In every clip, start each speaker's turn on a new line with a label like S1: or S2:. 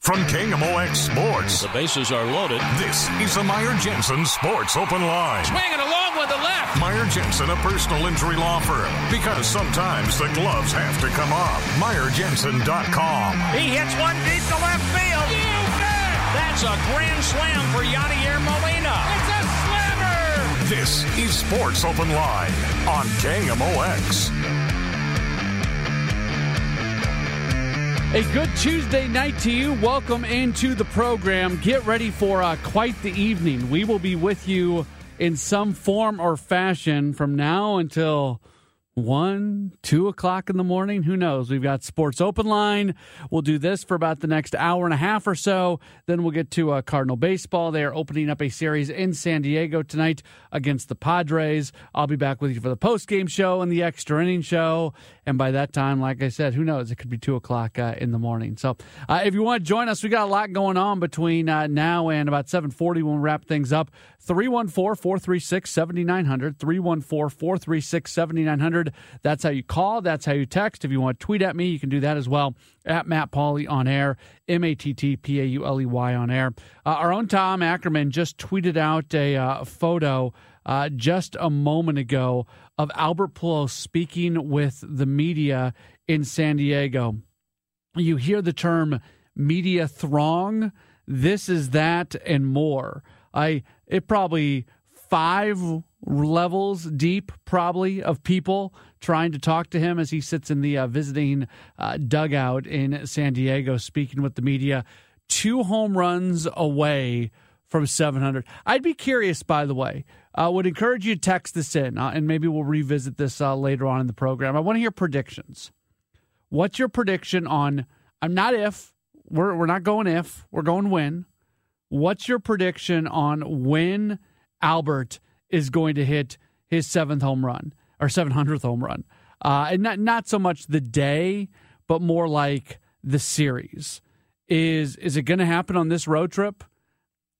S1: From KMOX Sports.
S2: The bases are loaded.
S1: This is the Meyer Jensen Sports Open Line.
S2: Swinging along with the left.
S1: Meyer Jensen, a personal injury law firm. Because sometimes the gloves have to come off. MeyerJensen.com.
S2: He hits one deep to left field. You bet. That's a grand slam for Yadier Molina. It's a slammer.
S1: This is Sports Open Line on KMOX.
S3: A good Tuesday night to you. Welcome into the program. Get ready for uh, quite the evening. We will be with you in some form or fashion from now until one, two o'clock in the morning. Who knows? We've got Sports Open Line. We'll do this for about the next hour and a half or so. Then we'll get to uh, Cardinal Baseball. They are opening up a series in San Diego tonight against the Padres. I'll be back with you for the post game show and the extra inning show. And by that time, like I said, who knows? It could be two o'clock uh, in the morning. So uh, if you want to join us, we got a lot going on between uh, now and about 740 when we wrap things up. 314 436 7900. 314 436 7900. That's how you call. That's how you text. If you want to tweet at me, you can do that as well. At Matt Pauley on air. M A T T P A U L E Y on air. Uh, our own Tom Ackerman just tweeted out a uh, photo uh, just a moment ago of Albert Pujols speaking with the media in San Diego. You hear the term media throng. This is that and more. I it probably five levels deep, probably of people trying to talk to him as he sits in the uh, visiting uh, dugout in San Diego, speaking with the media. Two home runs away from 700. I'd be curious, by the way. I uh, would encourage you to text this in, uh, and maybe we'll revisit this uh, later on in the program. I want to hear predictions. What's your prediction on? I'm not if we're we're not going if we're going when. What's your prediction on when Albert is going to hit his seventh home run or 700th home run? Uh, and not not so much the day, but more like the series. Is is it going to happen on this road trip?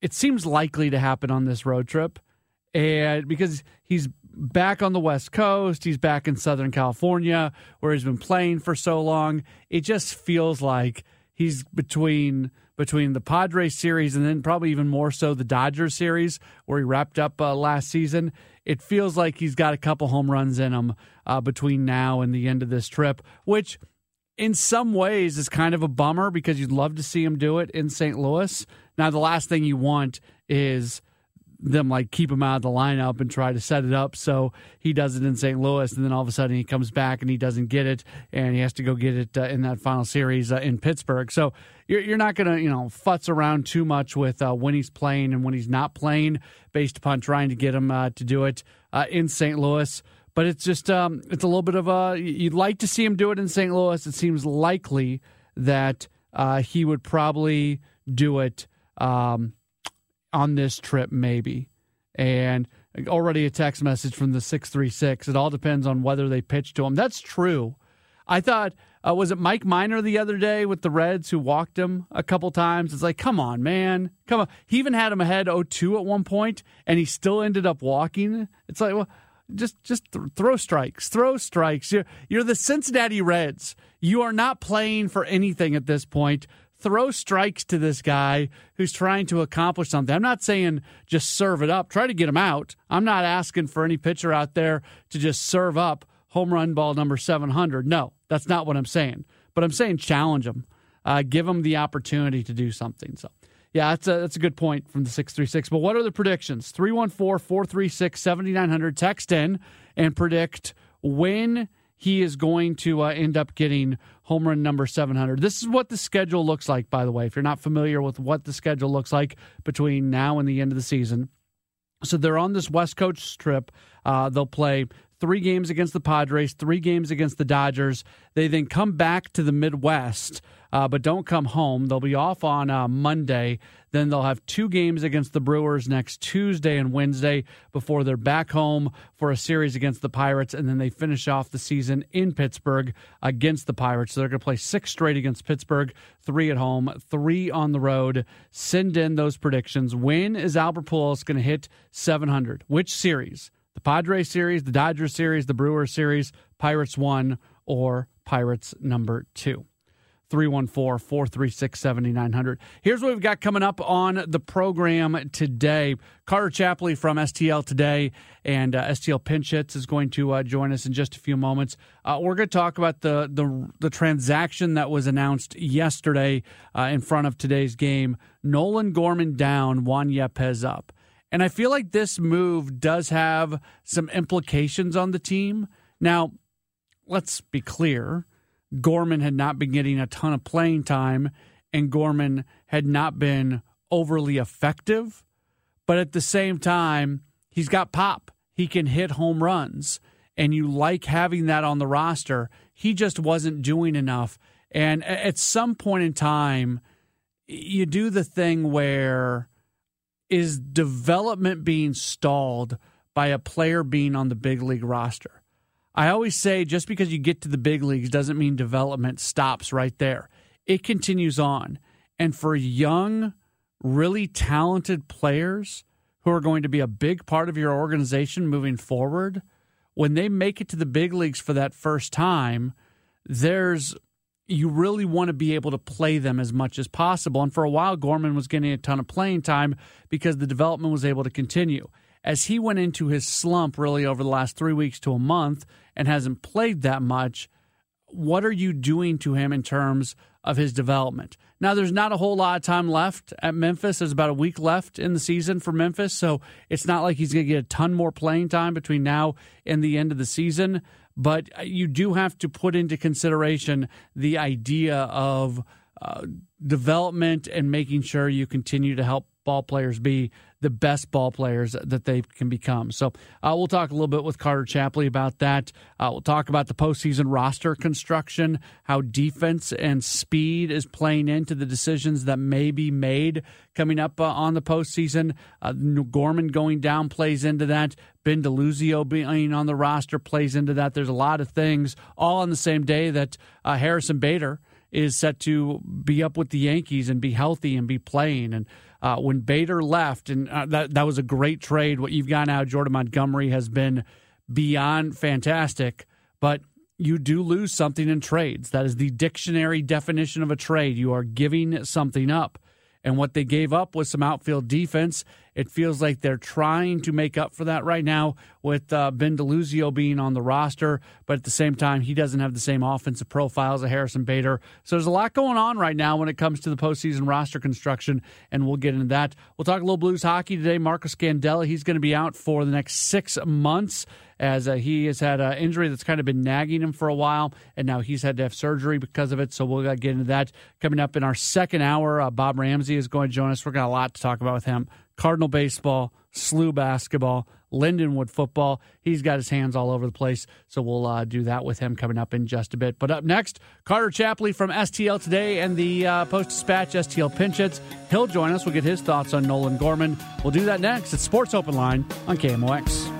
S3: It seems likely to happen on this road trip, and because he's back on the West Coast, he's back in Southern California where he's been playing for so long. It just feels like he's between between the Padres series and then probably even more so the Dodgers series where he wrapped up uh, last season. It feels like he's got a couple home runs in him uh, between now and the end of this trip, which in some ways is kind of a bummer because you'd love to see him do it in St. Louis. Now, the last thing you want is them like keep him out of the lineup and try to set it up so he does it in St. Louis, and then all of a sudden he comes back and he doesn't get it, and he has to go get it uh, in that final series uh, in Pittsburgh. So you're, you're not going to you know futz around too much with uh, when he's playing and when he's not playing, based upon trying to get him uh, to do it uh, in St. Louis. But it's just um, it's a little bit of a you'd like to see him do it in St. Louis. It seems likely that uh, he would probably do it. Um, on this trip, maybe. And already a text message from the 636. It all depends on whether they pitch to him. That's true. I thought, uh, was it Mike Minor the other day with the Reds who walked him a couple times? It's like, come on, man. Come on. He even had him ahead 0 2 at one point, and he still ended up walking. It's like, well, just just th- throw strikes, throw strikes. You're, you're the Cincinnati Reds. You are not playing for anything at this point throw strikes to this guy who's trying to accomplish something. I'm not saying just serve it up, try to get him out. I'm not asking for any pitcher out there to just serve up home run ball number 700. No, that's not what I'm saying. But I'm saying challenge him. Uh, give them the opportunity to do something. So, yeah, that's a, that's a good point from the 636. But what are the predictions? 314 436 7900. Text in and predict when he is going to uh, end up getting home run number 700. This is what the schedule looks like, by the way. If you're not familiar with what the schedule looks like between now and the end of the season. So they're on this West Coast trip. Uh, they'll play three games against the Padres, three games against the Dodgers. They then come back to the Midwest, uh, but don't come home. They'll be off on uh, Monday. Then they'll have two games against the Brewers next Tuesday and Wednesday before they're back home for a series against the Pirates. And then they finish off the season in Pittsburgh against the Pirates. So they're going to play six straight against Pittsburgh, three at home, three on the road. Send in those predictions. When is Albert Pujols going to hit 700? Which series? The Padres series, the Dodgers series, the Brewers series, Pirates one, or Pirates number two. 314 436 7900. Here's what we've got coming up on the program today. Carter Chapley from STL Today and uh, STL Pinch Hits is going to uh, join us in just a few moments. Uh, we're going to talk about the, the, the transaction that was announced yesterday uh, in front of today's game. Nolan Gorman down, Juan Yepez up. And I feel like this move does have some implications on the team. Now, let's be clear Gorman had not been getting a ton of playing time and Gorman had not been overly effective. But at the same time, he's got pop. He can hit home runs. And you like having that on the roster. He just wasn't doing enough. And at some point in time, you do the thing where is development being stalled by a player being on the big league roster? I always say just because you get to the big leagues doesn't mean development stops right there. It continues on. And for young, really talented players who are going to be a big part of your organization moving forward, when they make it to the big leagues for that first time, there's you really want to be able to play them as much as possible. And for a while, Gorman was getting a ton of playing time because the development was able to continue as he went into his slump really over the last three weeks to a month and hasn't played that much, what are you doing to him in terms of his development? Now, there's not a whole lot of time left at Memphis. There's about a week left in the season for Memphis, so it's not like he's going to get a ton more playing time between now and the end of the season. But you do have to put into consideration the idea of development and making sure you continue to help ball players be the best ball players that they can become. So uh, we'll talk a little bit with Carter Chapley about that. Uh, we'll talk about the postseason roster construction, how defense and speed is playing into the decisions that may be made coming up uh, on the postseason. Uh, Gorman going down plays into that. Ben DeLuzio being on the roster plays into that. There's a lot of things all on the same day that uh, Harrison Bader is set to be up with the Yankees and be healthy and be playing. And uh, when Bader left, and uh, that that was a great trade. What you've got now, Jordan Montgomery has been beyond fantastic, but you do lose something in trades. That is the dictionary definition of a trade. You are giving something up. And what they gave up was some outfield defense. It feels like they're trying to make up for that right now with uh, Ben DeLuzio being on the roster, but at the same time, he doesn't have the same offensive profile as a Harrison Bader. So there's a lot going on right now when it comes to the postseason roster construction, and we'll get into that. We'll talk a little Blues hockey today. Marcus Scandella, he's going to be out for the next six months as uh, he has had an injury that's kind of been nagging him for a while, and now he's had to have surgery because of it. So we'll get into that coming up in our second hour. Uh, Bob Ramsey is going to join us. We've got a lot to talk about with him. Cardinal baseball, SLU basketball, Lindenwood football. He's got his hands all over the place, so we'll uh, do that with him coming up in just a bit. But up next, Carter Chapley from STL Today and the uh, Post Dispatch STL Pinch Hits. He'll join us. We'll get his thoughts on Nolan Gorman. We'll do that next at Sports Open Line on KMOX.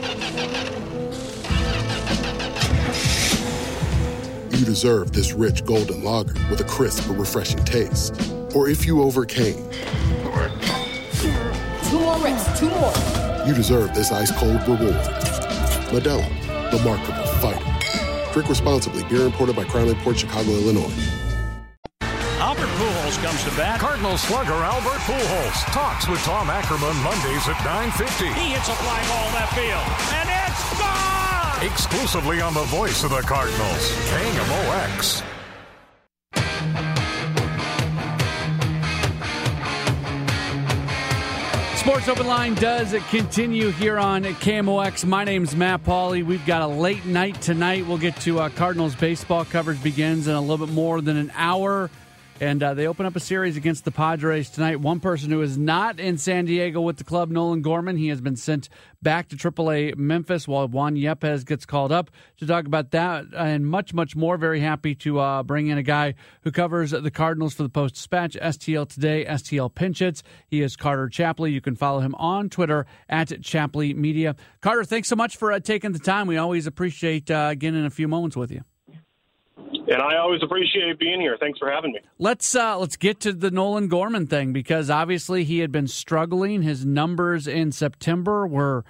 S4: you deserve this rich golden lager with a crisp but refreshing taste. Or if you overcame.
S5: Two more reps, two more.
S4: You deserve this ice cold reward. Modelo, the mark of a fighter. Drink responsibly. Beer imported by Crown Port Chicago, Illinois.
S2: Albert Pujols comes to bat.
S1: Cardinal slugger Albert Pujols talks with Tom Ackerman Mondays at 9:50.
S2: He hits a fly ball left field, and it's gone.
S1: Exclusively on the voice of the Cardinals, KMOX.
S3: Sports Open Line does continue here on KMOX. My name's Matt Pauley. We've got a late night tonight. We'll get to uh, Cardinals baseball coverage begins in a little bit more than an hour. And uh, they open up a series against the Padres tonight. One person who is not in San Diego with the club, Nolan Gorman, he has been sent back to AAA Memphis while Juan Yepez gets called up to talk about that and much, much more. Very happy to uh, bring in a guy who covers the Cardinals for the Post Dispatch, STL Today, STL Pinch Hits. He is Carter Chapley. You can follow him on Twitter at Chapley Media. Carter, thanks so much for uh, taking the time. We always appreciate uh, getting in a few moments with you.
S6: And I always appreciate being here. Thanks for having me.
S3: Let's uh, let's get to the Nolan Gorman thing because obviously he had been struggling. His numbers in September were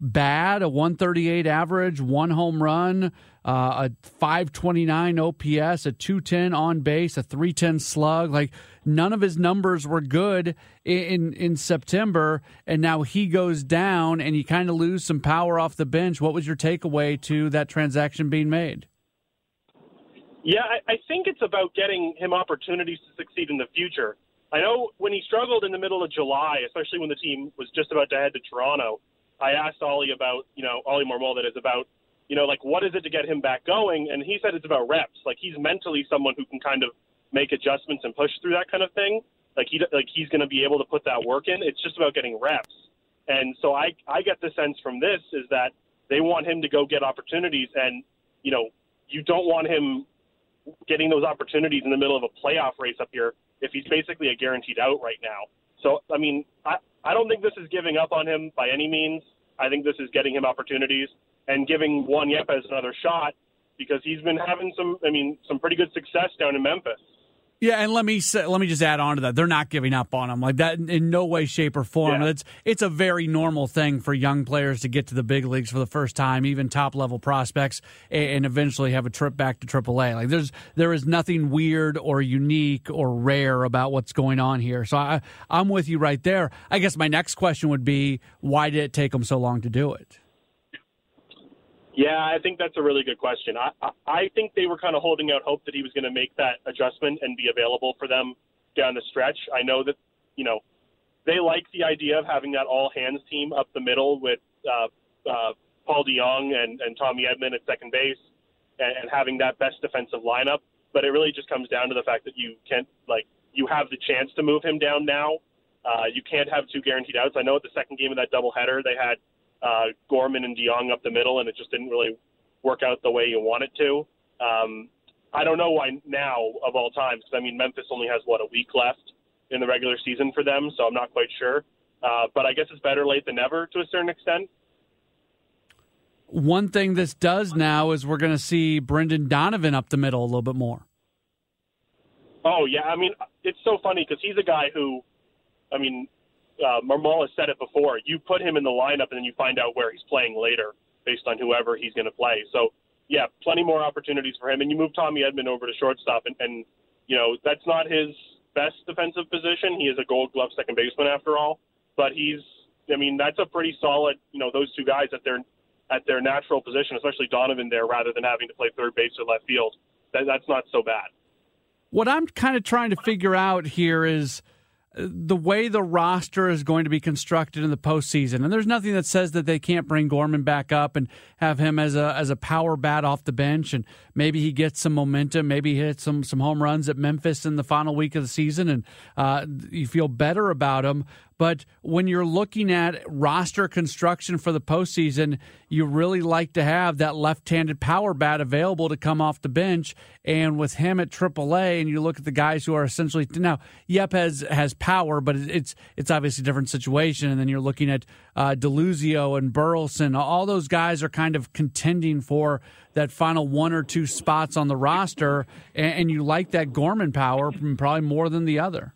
S3: bad: a 138 average, one home run, uh, a 529 OPS, a 210 on base, a 310 slug. Like none of his numbers were good in in September, and now he goes down, and you kind of lose some power off the bench. What was your takeaway to that transaction being made?
S6: Yeah, I, I think it's about getting him opportunities to succeed in the future. I know when he struggled in the middle of July, especially when the team was just about to head to Toronto, I asked Ollie about, you know, Ollie Marmol that is about, you know, like what is it to get him back going? And he said it's about reps. Like he's mentally someone who can kind of make adjustments and push through that kind of thing. Like he like he's going to be able to put that work in. It's just about getting reps. And so I I get the sense from this is that they want him to go get opportunities and you know you don't want him getting those opportunities in the middle of a playoff race up here if he's basically a guaranteed out right now. So, I mean, I, I don't think this is giving up on him by any means. I think this is getting him opportunities and giving Juan Yepez another shot because he's been having some, I mean, some pretty good success down in Memphis.
S3: Yeah, and let me say, let me just add on to that. They're not giving up on him like that in no way, shape, or form. Yeah. It's it's a very normal thing for young players to get to the big leagues for the first time, even top level prospects, and eventually have a trip back to AAA. Like there's there is nothing weird or unique or rare about what's going on here. So I I'm with you right there. I guess my next question would be, why did it take them so long to do it?
S6: Yeah, I think that's a really good question. I, I, think they were kind of holding out hope that he was going to make that adjustment and be available for them down the stretch. I know that, you know, they like the idea of having that all hands team up the middle with uh, uh, Paul DeJong and, and Tommy Edman at second base and, and having that best defensive lineup. But it really just comes down to the fact that you can't, like, you have the chance to move him down now. Uh, you can't have two guaranteed outs. I know at the second game of that doubleheader, they had uh, Gorman and DeJong up the middle, and it just didn't really work out the way you want it to. Um, I don't know why now of all times, because I mean Memphis only has what a week left in the regular season for them, so I'm not quite sure. Uh, but I guess it's better late than never to a certain extent.
S3: One thing this does now is we're going to see Brendan Donovan up the middle a little bit more.
S6: Oh yeah, I mean it's so funny because he's a guy who, I mean, uh, Marmol has said it before. You put him in the lineup, and then you find out where he's playing later based on whoever he's going to play. So, yeah, plenty more opportunities for him. And you move Tommy Edman over to shortstop, and, and you know that's not his best defensive position. He is a Gold Glove second baseman after all, but he's. I mean, that's a pretty solid. You know, those two guys at their at their natural position, especially Donovan there, rather than having to play third base or left field. That, that's not so bad.
S3: What I'm kind of trying to figure out here is the way the roster is going to be constructed in the postseason, and there's nothing that says that they can't bring Gorman back up and have him as a as a power bat off the bench, and maybe he gets some momentum, maybe he hits some some home runs at Memphis in the final week of the season, and uh, you feel better about him. But when you're looking at roster construction for the postseason, you really like to have that left-handed power bat available to come off the bench. And with him at AAA, and you look at the guys who are essentially now Yepez has power, but it's it's obviously a different situation. And then you're looking at uh, Deluzio and Burleson. All those guys are kind of contending for that final one or two spots on the roster, and, and you like that Gorman power probably more than the other.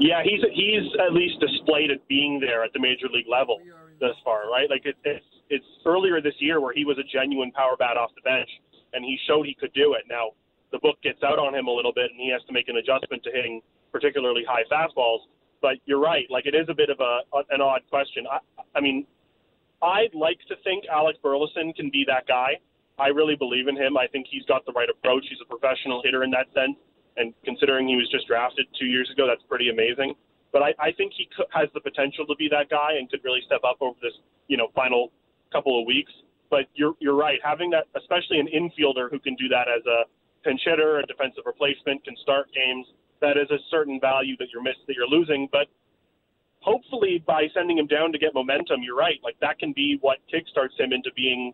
S6: Yeah, he's he's at least displayed it being there at the major league level thus far, right? Like it, it's it's earlier this year where he was a genuine power bat off the bench, and he showed he could do it. Now the book gets out on him a little bit, and he has to make an adjustment to hitting particularly high fastballs. But you're right, like it is a bit of a an odd question. I, I mean, I'd like to think Alec Burleson can be that guy. I really believe in him. I think he's got the right approach. He's a professional hitter in that sense and considering he was just drafted two years ago, that's pretty amazing. But I, I think he could, has the potential to be that guy and could really step up over this, you know, final couple of weeks. But you're you're right. Having that, especially an infielder who can do that as a pinch hitter, a defensive replacement, can start games. That is a certain value that you're miss that you're losing. But hopefully, by sending him down to get momentum, you're right. Like that can be what kickstarts him into being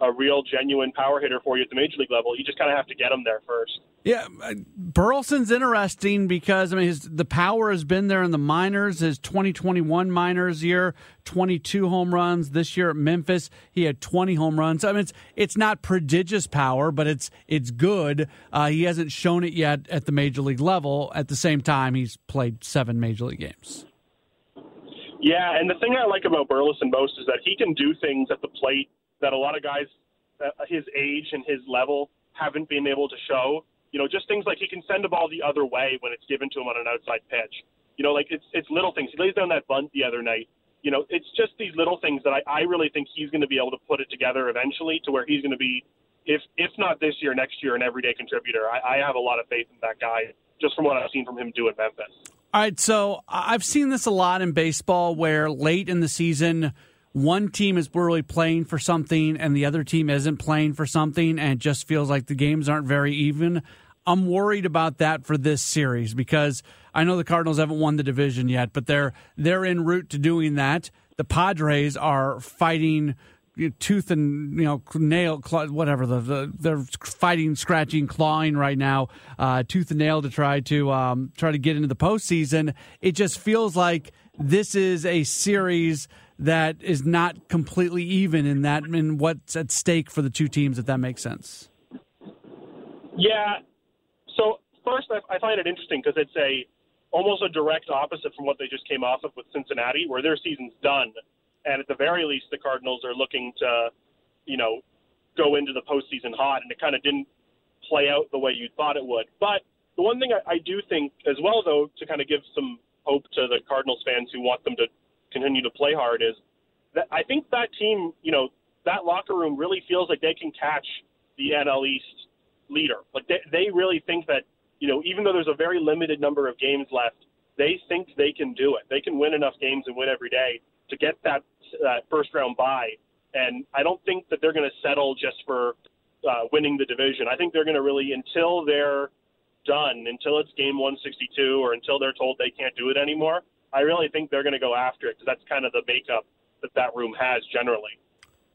S6: a real genuine power hitter for you at the major league level. You just kind of have to get him there first.
S3: Yeah, uh, Burleson's interesting because I mean his the power has been there in the minors. His 2021 minors year, 22 home runs. This year at Memphis, he had 20 home runs. I mean it's it's not prodigious power, but it's it's good. Uh, he hasn't shown it yet at the major league level. At the same time, he's played seven major league games.
S6: Yeah, and the thing I like about Burleson most is that he can do things at the plate that a lot of guys uh, his age and his level haven't been able to show. You know, just things like he can send a ball the other way when it's given to him on an outside pitch. You know, like it's it's little things. He lays down that bunt the other night. You know, it's just these little things that I, I really think he's going to be able to put it together eventually to where he's going to be, if if not this year, next year, an everyday contributor. I, I have a lot of faith in that guy just from what I've seen from him do in Memphis.
S3: All right, so I've seen this a lot in baseball where late in the season one team is really playing for something and the other team isn't playing for something and it just feels like the games aren't very even. I'm worried about that for this series because I know the Cardinals haven't won the division yet, but they're they're en route to doing that. The Padres are fighting tooth and you know nail claw, whatever the, the, they're fighting scratching clawing right now uh, tooth and nail to try to um, try to get into the postseason it just feels like this is a series that is not completely even in that in what's at stake for the two teams, if that makes sense.
S6: Yeah. So first, I, I find it interesting because it's a almost a direct opposite from what they just came off of with Cincinnati, where their season's done, and at the very least, the Cardinals are looking to, you know, go into the postseason hot, and it kind of didn't play out the way you thought it would. But the one thing I, I do think, as well, though, to kind of give some hope to the Cardinals fans who want them to continue to play hard is that I think that team, you know, that locker room really feels like they can catch the NL East leader. Like they, they really think that, you know, even though there's a very limited number of games left, they think they can do it. They can win enough games and win every day to get that uh, first round bye. And I don't think that they're going to settle just for uh, winning the division. I think they're going to really, until they're done, until it's game 162 or until they're told they can't do it anymore, I really think they're going to go after it because that's kind of the makeup that that room has generally.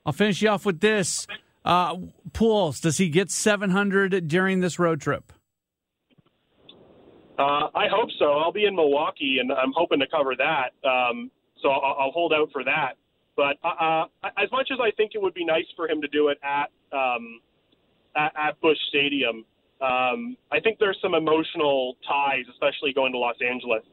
S3: I'll finish you off with this. Uh, Pujols, does he get 700 during this road trip?
S6: Uh, I hope so. I'll be in Milwaukee, and I'm hoping to cover that. Um, so I'll, I'll, hold out for that. But uh, uh, as much as I think it would be nice for him to do it at um, at, at Busch Stadium, um, I think there's some emotional ties, especially going to Los Angeles.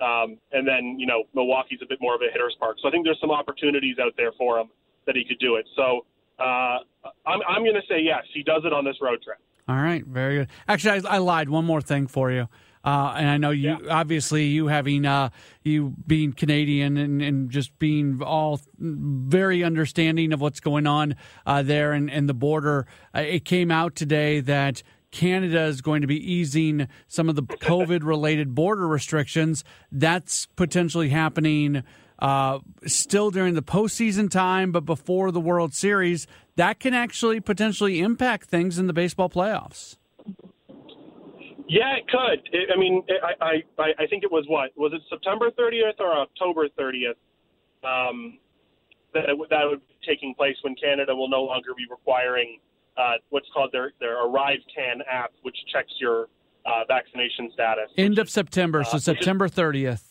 S6: Um, and then, you know, Milwaukee's a bit more of a hitter's park. So I think there's some opportunities out there for him that he could do it. So uh, I'm, I'm going to say yes, he does it on this road trip.
S3: All right, very good. Actually, I, I lied. One more thing for you. Uh, and I know you, yeah. obviously, you having uh, you being Canadian and, and, just being all very understanding of what's going on uh, there and, and the border. Uh, it came out today that Canada is going to be easing some of the COVID related border restrictions. That's potentially happening uh, still during the postseason time, but before the World Series. That can actually potentially impact things in the baseball playoffs.
S6: Yeah, it could. It, I mean, I, I I think it was what was it September 30th or October 30th um, that that would be taking place when Canada will no longer be requiring uh, what's called their their Arrive Can app, which checks your uh, vaccination status.
S3: End of September, so
S6: uh,
S3: September 30th.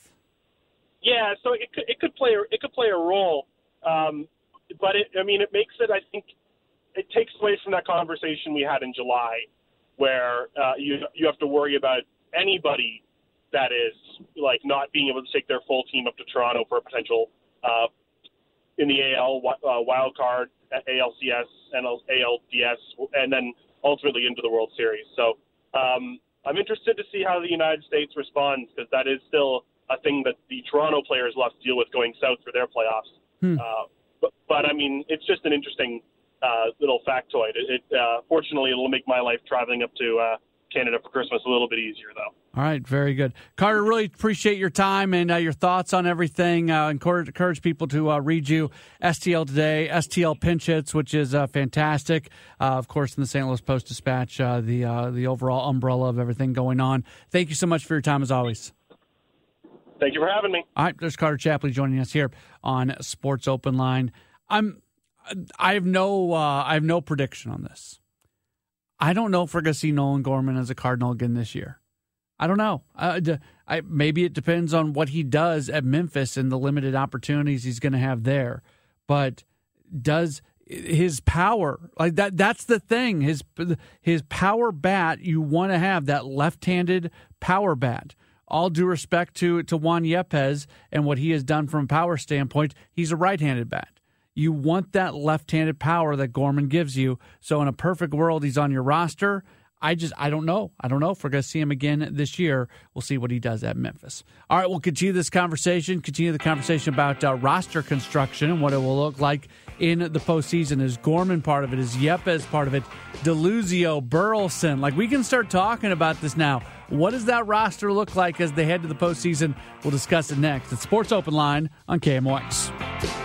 S6: Yeah, so it could it could play a, it could play a role, um, but it, I mean it makes it I think it takes away from that conversation we had in July where uh, you you have to worry about anybody that is like not being able to take their full team up to Toronto for a potential uh, in the AL uh, wild card, ALCS, and ALDS, and then ultimately into the World Series. So um, I'm interested to see how the United States responds because that is still a thing that the Toronto players will have to deal with going south for their playoffs.
S3: Hmm.
S6: Uh, but, but I mean, it's just an interesting uh, little factoid. It, it uh, fortunately it'll make my life traveling up to uh, Canada for Christmas a little bit easier, though.
S3: All right, very good, Carter. Really appreciate your time and uh, your thoughts on everything. Uh, encourage, encourage people to uh, read you STL today, STL pinch hits, which is uh, fantastic. Uh, of course, in the St. Louis Post Dispatch, uh, the the overall umbrella of everything going on. Thank you so much for your time as always.
S6: Thank you for having me.
S3: All right, there's Carter Chapley joining us here on Sports Open Line. I'm I have no uh, I have no prediction on this. I don't know if we're going to see Nolan Gorman as a Cardinal again this year. I don't know. Uh, I, maybe it depends on what he does at Memphis and the limited opportunities he's going to have there. But does his power like that? That's the thing. His his power bat. You want to have that left-handed power bat. All due respect to to Juan Yepez and what he has done from a power standpoint, he's a right-handed bat. You want that left handed power that Gorman gives you. So, in a perfect world, he's on your roster. I just, I don't know. I don't know if we're going to see him again this year. We'll see what he does at Memphis. All right, we'll continue this conversation, continue the conversation about uh, roster construction and what it will look like in the postseason. Is Gorman part of it? Is Yepez part of it? Deluzio, Burleson. Like, we can start talking about this now. What does that roster look like as they head to the postseason? We'll discuss it next. It's Sports Open Line on KMOX.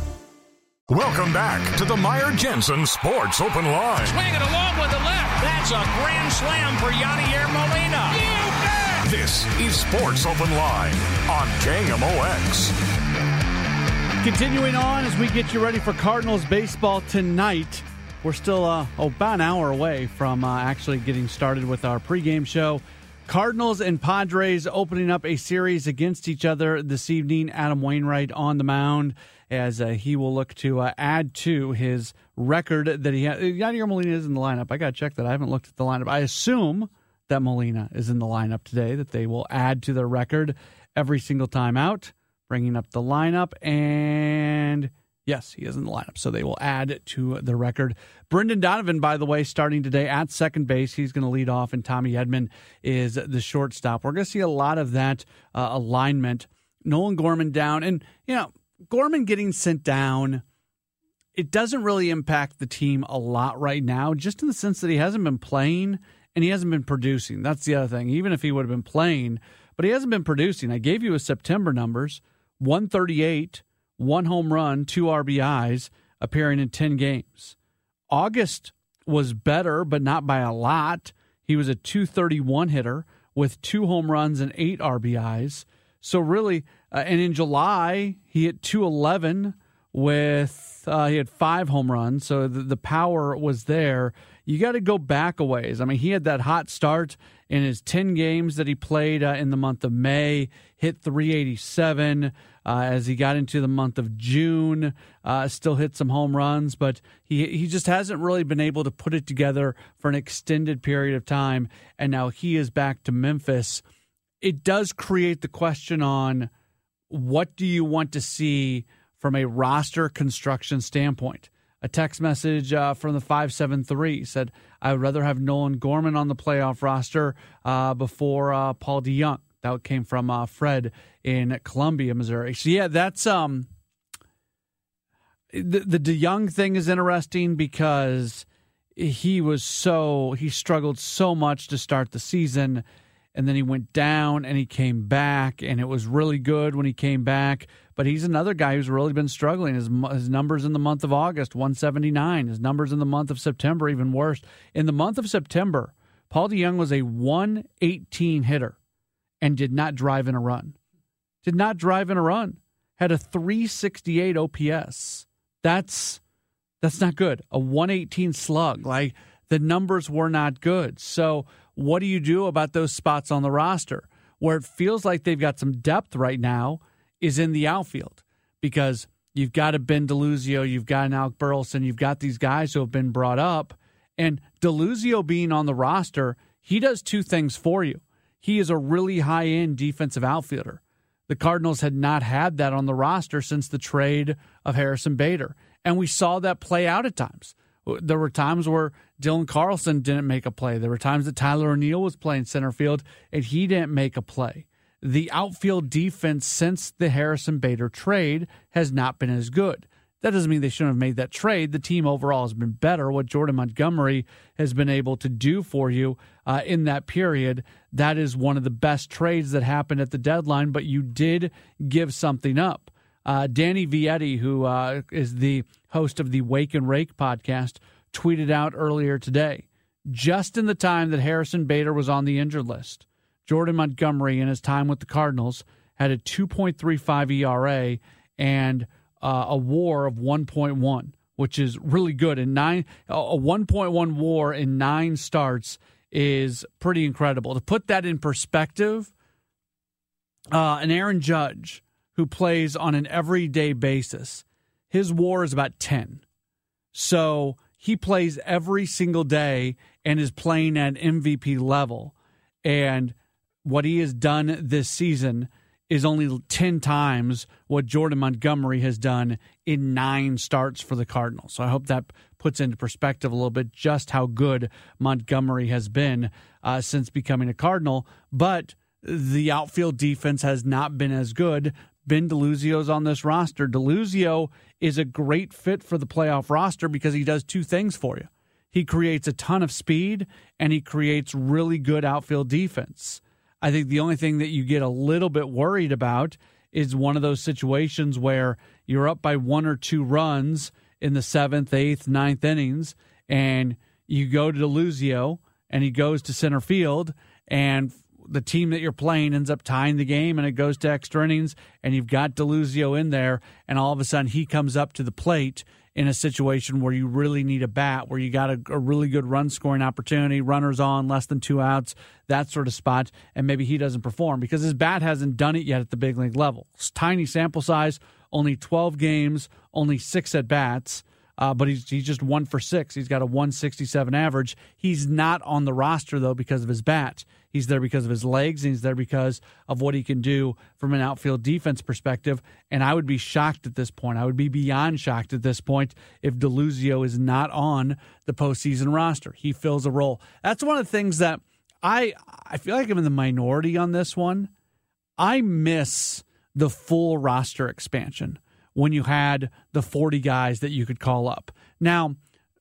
S1: Welcome back to the Meyer Jensen Sports Open Line.
S2: Swinging along with the left. That's a grand slam for Yadier Molina. You bet.
S1: This is Sports Open Line on KMOX.
S3: Continuing on as we get you ready for Cardinals baseball tonight. We're still uh, oh, about an hour away from uh, actually getting started with our pregame show. Cardinals and Padres opening up a series against each other this evening. Adam Wainwright on the mound as uh, he will look to uh, add to his record that he has. Yadier Molina is in the lineup. I got to check that. I haven't looked at the lineup. I assume that Molina is in the lineup today, that they will add to their record every single time out, bringing up the lineup. And yes, he is in the lineup. So they will add to the record. Brendan Donovan, by the way, starting today at second base. He's going to lead off, and Tommy Edman is the shortstop. We're going to see a lot of that uh, alignment. Nolan Gorman down. And, you know, Gorman getting sent down, it doesn't really impact the team a lot right now, just in the sense that he hasn't been playing and he hasn't been producing. That's the other thing. Even if he would have been playing, but he hasn't been producing. I gave you his September numbers 138, one home run, two RBIs, appearing in 10 games. August was better, but not by a lot. He was a 231 hitter with two home runs and eight RBIs. So really, uh, and in July he hit 211 with uh, he had five home runs. So the, the power was there. You got to go back a ways. I mean, he had that hot start in his 10 games that he played uh, in the month of May, hit 387 uh, as he got into the month of June, uh, still hit some home runs, but he, he just hasn't really been able to put it together for an extended period of time. And now he is back to Memphis. It does create the question on what do you want to see from a roster construction standpoint? A text message uh, from the 573 said, I would rather have Nolan Gorman on the playoff roster uh, before uh, Paul DeJong. That came from uh, Fred in Columbia, Missouri. So, yeah, that's. um the, the DeJong thing is interesting because he was so he struggled so much to start the season and then he went down and he came back and it was really good when he came back but he's another guy who's really been struggling. His, his numbers in the month of august 179 his numbers in the month of september even worse. In the month of september paul DeJong was a 118 hitter and did not drive in a run. Did not drive in a run. Had a 368 ops that's that's not good. A 118 slug. Like the numbers were not good. So what do you do about those spots on the roster? Where it feels like they've got some depth right now is in the outfield because you've got a Ben DeLuzio, you've got an Alec Burleson, you've got these guys who have been brought up. And DeLuzio being on the roster, he does two things for you. He is a really high end defensive outfielder. The Cardinals had not had that on the roster since the trade of Harrison Bader. And we saw that play out at times. There were times where Dylan Carlson didn't make a play. There were times that Tyler O'Neill was playing center field and he didn't make a play. The outfield defense since the Harrison Bader trade has not been as good. That doesn't mean they shouldn't have made that trade. The team overall has been better. What Jordan Montgomery has been able to do for you uh, in that period, that is one of the best trades that happened at the deadline, but you did give something up. Uh, Danny Vietti, who uh, is the host of the Wake and Rake podcast, tweeted out earlier today just in the time that Harrison Bader was on the injured list, Jordan Montgomery, in his time with the Cardinals, had a 2.35 ERA and uh, a WAR of 1.1, which is really good. And nine a 1.1 WAR in nine starts is pretty incredible. To put that in perspective, uh, an Aaron Judge who plays on an everyday basis, his WAR is about 10. So he plays every single day and is playing at MVP level. And what he has done this season is only 10 times what Jordan Montgomery has done in nine starts for the Cardinals. So I hope that puts into perspective a little bit just how good Montgomery has been uh, since becoming a Cardinal. But the outfield defense has not been as good. Ben DeLuzio's on this roster. DeLuzio is a great fit for the playoff roster because he does two things for you. He creates a ton of speed and he creates really good outfield defense. I think the only thing that you get a little bit worried about is one of those situations where you're up by one or two runs in the seventh, eighth, ninth innings, and you go to DeLuzio and he goes to center field, and the team that you're playing ends up tying the game and it goes to extra innings and you've got Deluzio in there and all of a sudden he comes up to the plate in a situation where you really need a bat, where you got a, a, really good run scoring opportunity, runners on, less than two outs, that sort of spot, and maybe he doesn't perform because his bat hasn't done it yet at the big league level. It's tiny sample size, only 12 games, only six at bats. Uh, but he's he's just one for six. He's got a 167 average. He's not on the roster though because of his bat. He's there because of his legs, and he's there because of what he can do from an outfield defense perspective. And I would be shocked at this point. I would be beyond shocked at this point if Deluzio is not on the postseason roster. He fills a role. That's one of the things that I I feel like I'm in the minority on this one. I miss the full roster expansion when you had the 40 guys that you could call up. Now,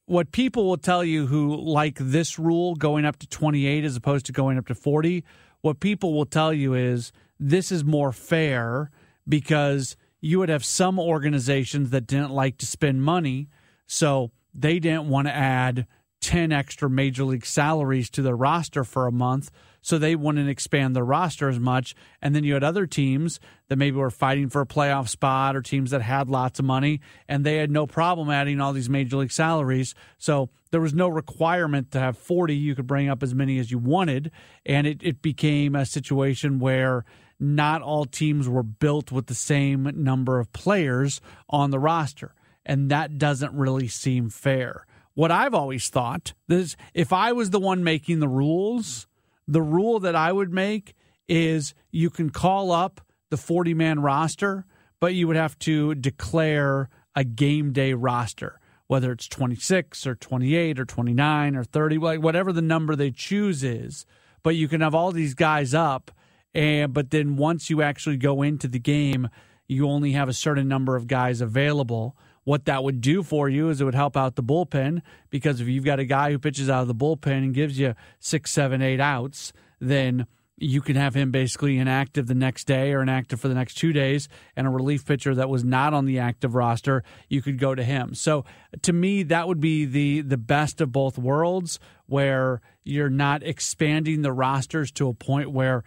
S3: what people will tell you who like this rule going up to 28 as opposed to going up to 40, what people will tell you is this is more fair because you would have some organizations that didn't like to spend money, so they didn't want to add 10 extra major league salaries to their roster for a month. So they wouldn't expand their roster as much. And then you had other teams that maybe were fighting for a playoff spot or teams that had lots of money, and they had no problem adding all these major league salaries. So there was no requirement to have 40. You could bring up as many as you wanted, and it, it became a situation where not all teams were built with the same number of players on the roster. And that doesn't really seem fair. What I've always thought is if I was the one making the rules, the rule that I would make is you can call up the 40 man roster, but you would have to declare a game day roster, whether it's 26 or 28 or 29 or 30, like whatever the number they choose is. But you can have all these guys up and but then once you actually go into the game, you only have a certain number of guys available. What that would do for you is it would help out the bullpen because if you've got a guy who pitches out of the bullpen and gives you six, seven, eight outs, then you can have him basically inactive the next day or inactive for the next two days, and a relief pitcher that was not on the active roster, you could go to him. So to me, that would be the the best of both worlds, where you're not expanding the rosters to a point where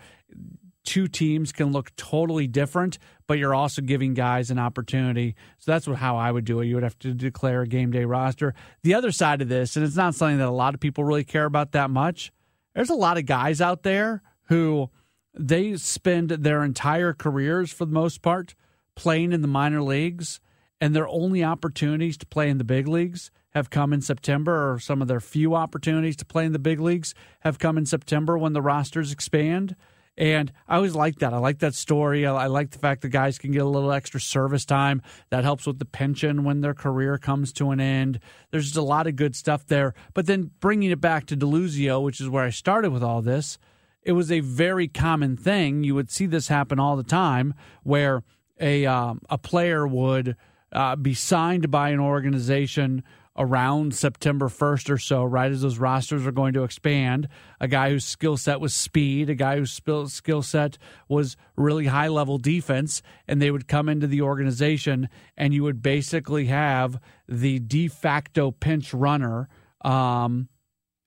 S3: two teams can look totally different, but you're also giving guys an opportunity. So that's what, how I would do it. You would have to declare a game day roster. The other side of this, and it's not something that a lot of people really care about that much. There's a lot of guys out there who they spend their entire careers for the most part playing in the minor leagues and their only opportunities to play in the big leagues have come in September or some of their few opportunities to play in the big leagues have come in September when the rosters expand. And I always like that. I like that story. I, I, like the fact that guys can get a little extra service time. That helps with the pension when their career comes to an end. There's just a lot of good stuff there. But then bringing it back to Deluzio, which is where I started with all this, it was a very common thing. You would see this happen all the time where a, um, a player would uh, be signed by an organization around September 1st or so, right as those rosters are going to expand. A guy whose skill set was speed, a guy whose skill set was really high level defense, and they would come into the organization, and you would basically have the de facto pinch runner. Um,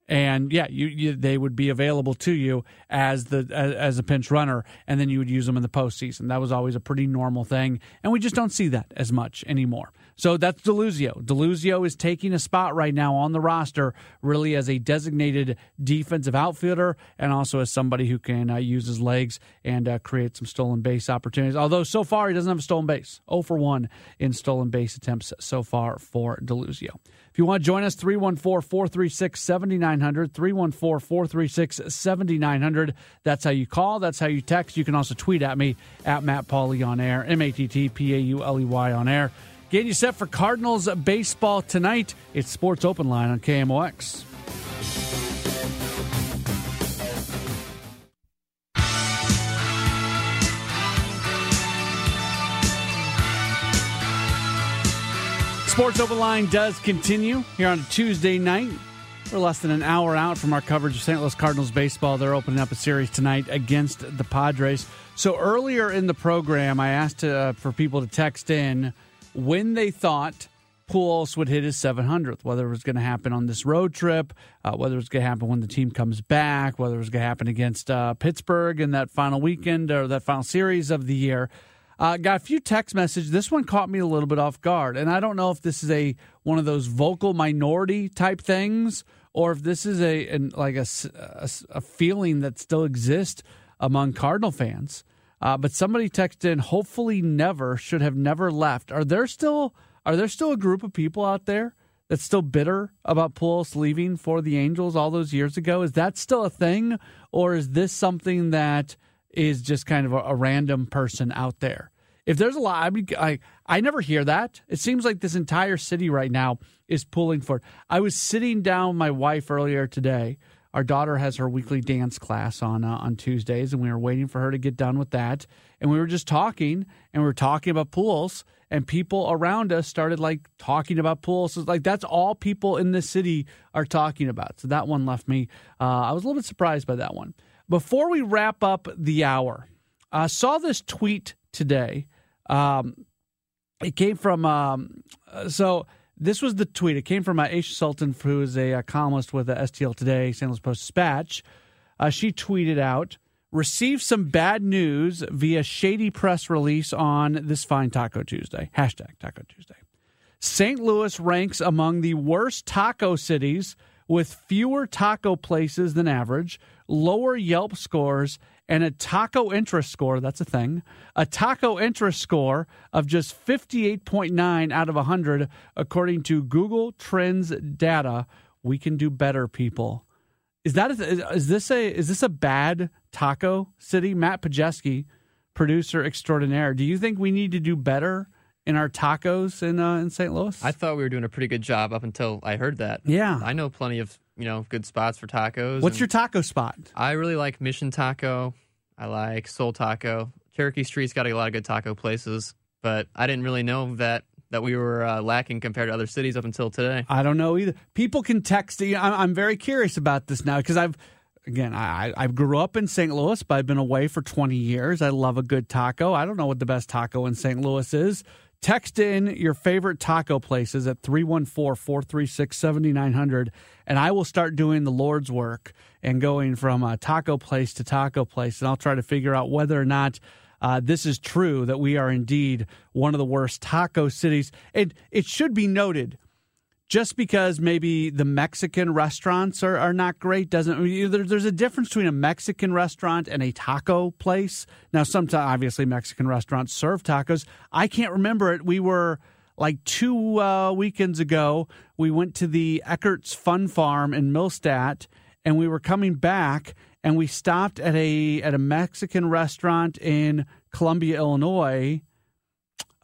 S3: and yeah, you, you, they would be available to you as the as, as, a pinch runner, and then you would use them in the postseason. That was always a pretty normal thing, and we just don't see that as much anymore. So that's Deluzio. Deluzio is taking a spot right now on the roster, really as a designated defensive outfielder, and also as somebody who can uh, use his legs and uh, create some stolen base opportunities. Although so far he doesn't have a stolen base, 0 for 1 in stolen base attempts so far for Deluzio. If you want to join us, 314 436 7900, 314 436 7900. That's how you call. That's how you text. You can also tweet at me at Matt Pauley on air, M A T T P A U L E Y on air. Getting you set for Cardinals baseball tonight. It's Sports Open Line on KMOX. Sports Open Line does continue here on a Tuesday night. We're less than an hour out from our coverage of St. Louis Cardinals baseball. They're opening up a series tonight against the Padres. So earlier in the program, I asked uh, for people to text in when they thought Pujols would hit his 700th, whether it was going to happen on this road trip, uh, whether it was going to happen when the team comes back, whether it was going to happen against uh, Pittsburgh in that final weekend or that final series of the year. Uh, got a few text messages. This one caught me a little bit off guard, and I don't know if this is a one of those vocal minority type things, or if this is a an, like a, a, a, feeling that still exists among Cardinal fans. Uh, but somebody texted in, "Hopefully, never should have never left." Are there still are there still a group of people out there that's still bitter about Pujols leaving for the Angels all those years ago? Is that still a thing, or is this something that is just kind of a, a random person out there. If there's a lot, I, mean, I I never hear that. It seems like this entire city right now is pulling for. It. I was sitting down with my wife earlier today. Our daughter has her weekly dance class on uh, on Tuesdays, and we were waiting for her to get done with that. And we were just talking, and we were talking about Pujols, and people around us started like talking about Pujols. So, like that's all people in this city are talking about. So that one left me. Uh, I was a little bit surprised by that one. Before we wrap up the hour, I saw this tweet today. Um, it came from, um, so this was the tweet. It came from uh, Aisha Sultan, who is a, a columnist with uh, STL Today, St. Louis Post Dispatch. Uh, she tweeted out, received some bad news via shady press release on this fine Taco Tuesday. Hashtag Taco Tuesday. St. Louis ranks among the worst taco cities with fewer taco places than average, lower Yelp scores, and a taco interest score that's a thing a taco interest score of just 58.9 out of 100 according to google trends data we can do better people is that a, is this a is this a bad taco city matt pajeski producer extraordinaire do you think we need to do better in our tacos in uh, in St. Louis?
S7: I thought we were doing a pretty good job up until I heard that.
S3: Yeah,
S7: I know plenty of you know good spots for tacos.
S3: What's your taco spot?
S7: I really like Mission Taco. I like Soul Taco. Cherokee Street's got a lot of good taco places, but I didn't really know that that we were uh, lacking compared to other cities up until today.
S3: I don't know either. People can text. I'm, I'm very curious about this now because I've again I I grew up in St. Louis, but I've been away for 20 years. I love a good taco. I don't know what the best taco in St. Louis is. Text in your favorite taco places at 314 436 7900, and I will start doing the Lord's work and going from a taco place to taco place. And I'll try to figure out whether or not uh, this is true that we are indeed one of the worst taco cities. It, it should be noted just because maybe the Mexican restaurants are, are not great doesn't there, there's a difference between a Mexican restaurant and a taco place. Now, sometimes obviously Mexican restaurants serve tacos. I can't remember it. We were like two uh, weekends ago. We went to the Eckert's Fun Farm in Millstadt, and we were coming back, and we stopped at a at a Mexican restaurant in Columbia, Illinois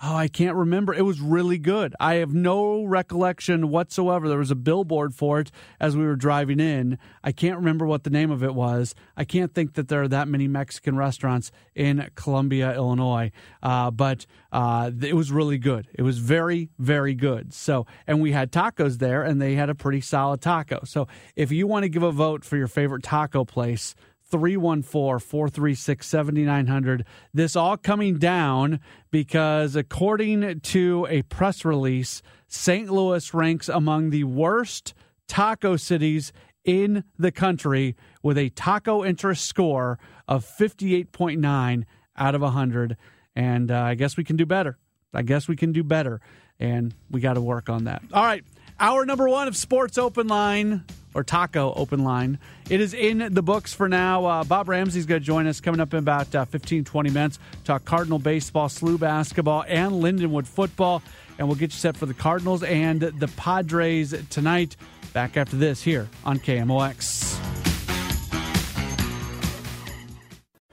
S3: Oh, I can't remember. It was really good. I have no recollection whatsoever. There was a billboard for it as we were driving in. I can't remember what the name of it was. I can't think that there are that many Mexican restaurants in Columbia, Illinois. Uh, but uh, it was really good. It was very, very good. So, and we had tacos there, and they had a pretty solid taco. So, if you want to give a vote for your favorite taco place, 314 436 7900. This all coming down because, according to a press release, St. Louis ranks among the worst taco cities in the country with a taco interest score of 58.9 out of 100. And uh, I guess we can do better. I guess we can do better. And we got to work on that. All right. Hour number one of Sports Open Line or Taco Open Line. It is in the books for now. Uh, Bob Ramsey's going to join us coming up in about uh, 15, 20 minutes. Talk Cardinal baseball, SLU basketball, and Lindenwood football. And we'll get you set for the Cardinals and the Padres tonight. Back after this here on KMOX.